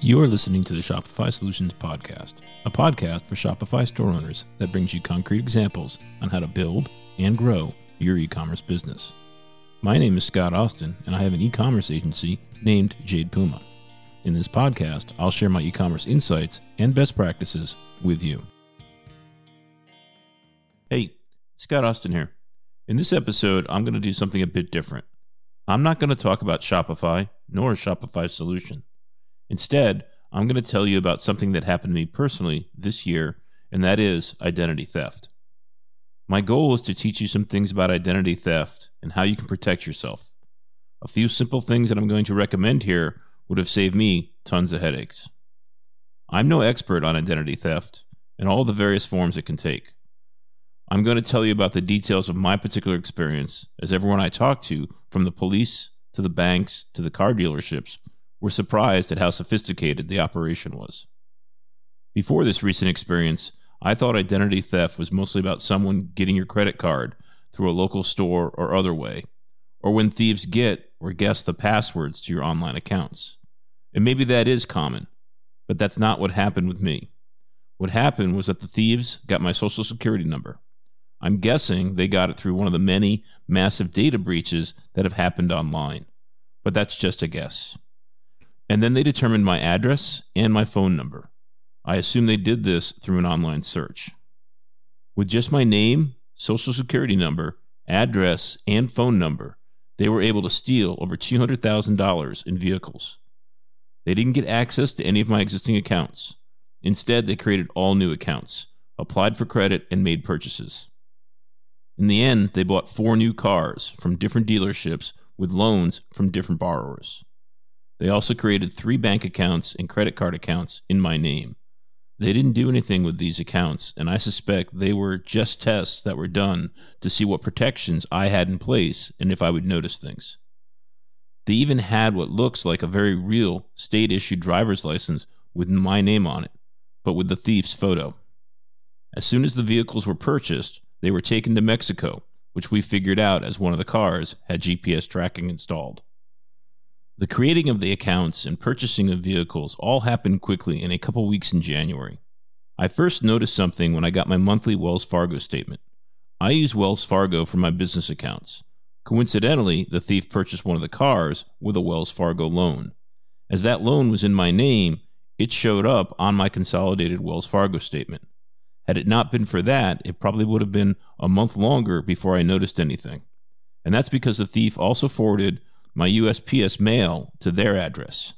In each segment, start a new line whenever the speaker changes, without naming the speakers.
You are listening to the Shopify Solutions Podcast, a podcast for Shopify store owners that brings you concrete examples on how to build and grow your e commerce business. My name is Scott Austin, and I have an e commerce agency named Jade Puma. In this podcast, I'll share my e commerce insights and best practices with you. Hey, Scott Austin here. In this episode, I'm going to do something a bit different. I'm not going to talk about Shopify nor a Shopify solution. Instead, I'm going to tell you about something that happened to me personally this year, and that is identity theft. My goal is to teach you some things about identity theft and how you can protect yourself. A few simple things that I'm going to recommend here would have saved me tons of headaches. I'm no expert on identity theft and all the various forms it can take. I'm going to tell you about the details of my particular experience, as everyone I talk to, from the police to the banks to the car dealerships, were surprised at how sophisticated the operation was. Before this recent experience, I thought identity theft was mostly about someone getting your credit card through a local store or other way, or when thieves get or guess the passwords to your online accounts. And maybe that is common, but that's not what happened with me. What happened was that the thieves got my social security number. I'm guessing they got it through one of the many massive data breaches that have happened online, but that's just a guess. And then they determined my address and my phone number. I assume they did this through an online search. With just my name, social security number, address, and phone number, they were able to steal over $200,000 in vehicles. They didn't get access to any of my existing accounts. Instead, they created all new accounts, applied for credit, and made purchases. In the end, they bought four new cars from different dealerships with loans from different borrowers. They also created three bank accounts and credit card accounts in my name. They didn't do anything with these accounts, and I suspect they were just tests that were done to see what protections I had in place and if I would notice things. They even had what looks like a very real state issued driver's license with my name on it, but with the thief's photo. As soon as the vehicles were purchased, they were taken to Mexico, which we figured out as one of the cars had GPS tracking installed. The creating of the accounts and purchasing of vehicles all happened quickly in a couple weeks in January. I first noticed something when I got my monthly Wells Fargo statement. I use Wells Fargo for my business accounts. Coincidentally, the thief purchased one of the cars with a Wells Fargo loan. As that loan was in my name, it showed up on my consolidated Wells Fargo statement. Had it not been for that, it probably would have been a month longer before I noticed anything. And that's because the thief also forwarded my USPS mail to their address.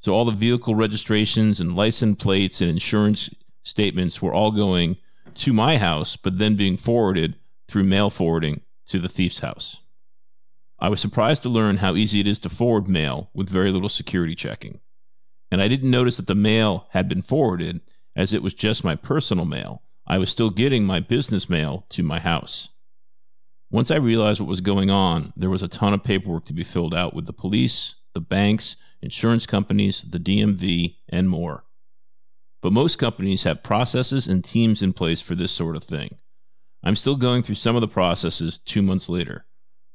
So all the vehicle registrations and license plates and insurance statements were all going to my house, but then being forwarded through mail forwarding to the thief's house. I was surprised to learn how easy it is to forward mail with very little security checking. And I didn't notice that the mail had been forwarded as it was just my personal mail. I was still getting my business mail to my house. Once I realized what was going on, there was a ton of paperwork to be filled out with the police, the banks, insurance companies, the DMV, and more. But most companies have processes and teams in place for this sort of thing. I'm still going through some of the processes two months later,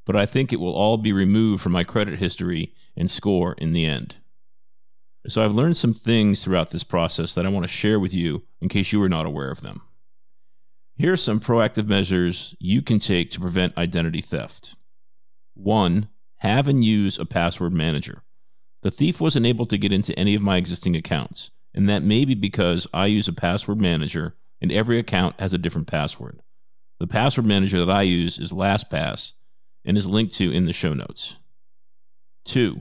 but I think it will all be removed from my credit history and score in the end. So I've learned some things throughout this process that I want to share with you in case you are not aware of them. Here are some proactive measures you can take to prevent identity theft. One, have and use a password manager. The thief wasn't able to get into any of my existing accounts, and that may be because I use a password manager and every account has a different password. The password manager that I use is LastPass and is linked to in the show notes. Two,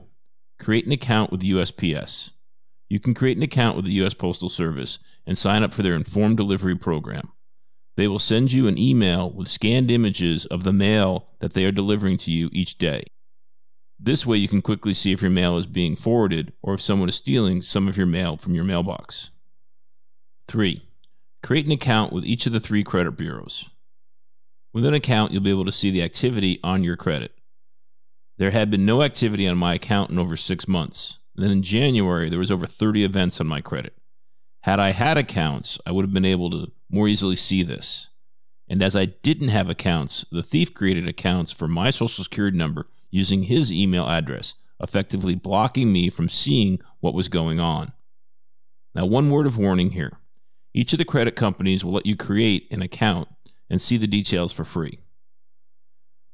create an account with USPS. You can create an account with the U.S. Postal Service and sign up for their informed delivery program. They will send you an email with scanned images of the mail that they are delivering to you each day. This way, you can quickly see if your mail is being forwarded or if someone is stealing some of your mail from your mailbox. 3. Create an account with each of the three credit bureaus. With an account, you'll be able to see the activity on your credit. There had been no activity on my account in over six months. Then in January, there was over 30 events on my credit. Had I had accounts, I would have been able to more easily see this. And as I didn't have accounts, the thief created accounts for my social security number using his email address, effectively blocking me from seeing what was going on. Now, one word of warning here each of the credit companies will let you create an account and see the details for free.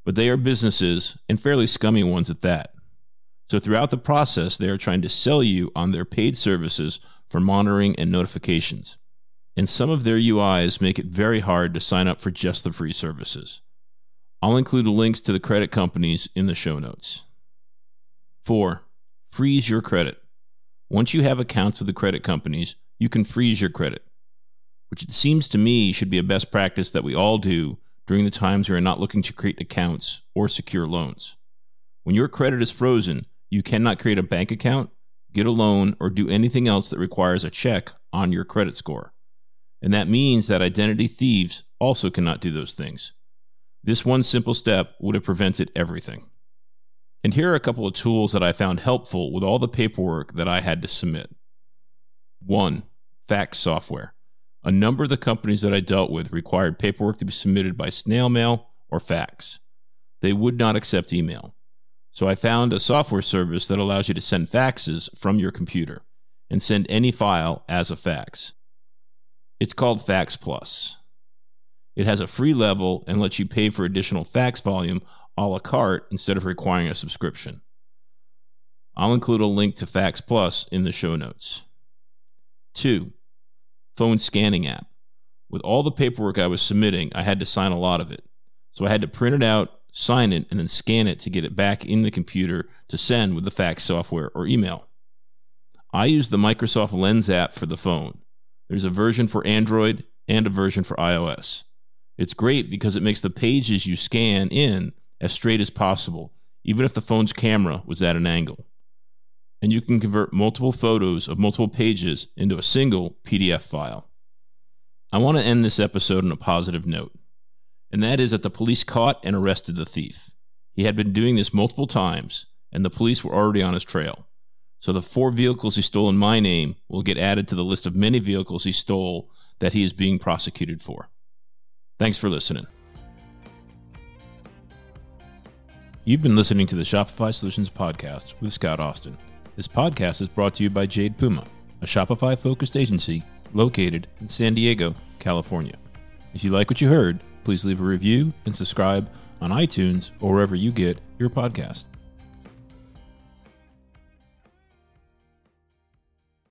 But they are businesses, and fairly scummy ones at that. So, throughout the process, they are trying to sell you on their paid services for monitoring and notifications. And some of their UIs make it very hard to sign up for just the free services. I'll include links to the credit companies in the show notes. 4. Freeze your credit. Once you have accounts with the credit companies, you can freeze your credit, which it seems to me should be a best practice that we all do during the times we are not looking to create accounts or secure loans. When your credit is frozen, you cannot create a bank account, get a loan, or do anything else that requires a check on your credit score. And that means that identity thieves also cannot do those things. This one simple step would have prevented everything. And here are a couple of tools that I found helpful with all the paperwork that I had to submit. One, fax software. A number of the companies that I dealt with required paperwork to be submitted by snail mail or fax. They would not accept email. So I found a software service that allows you to send faxes from your computer and send any file as a fax. It's called Fax Plus. It has a free level and lets you pay for additional fax volume a la carte instead of requiring a subscription. I'll include a link to Fax Plus in the show notes. 2. Phone scanning app. With all the paperwork I was submitting, I had to sign a lot of it. So I had to print it out, sign it, and then scan it to get it back in the computer to send with the fax software or email. I use the Microsoft Lens app for the phone. There's a version for Android and a version for iOS. It's great because it makes the pages you scan in as straight as possible, even if the phone's camera was at an angle. And you can convert multiple photos of multiple pages into a single PDF file. I want to end this episode on a positive note, and that is that the police caught and arrested the thief. He had been doing this multiple times, and the police were already on his trail. So the four vehicles he stole in my name will get added to the list of many vehicles he stole that he is being prosecuted for. Thanks for listening. You've been listening to the Shopify Solutions Podcast with Scott Austin. This podcast is brought to you by Jade Puma, a Shopify focused agency located in San Diego, California. If you like what you heard, please leave a review and subscribe on iTunes or wherever you get your podcast.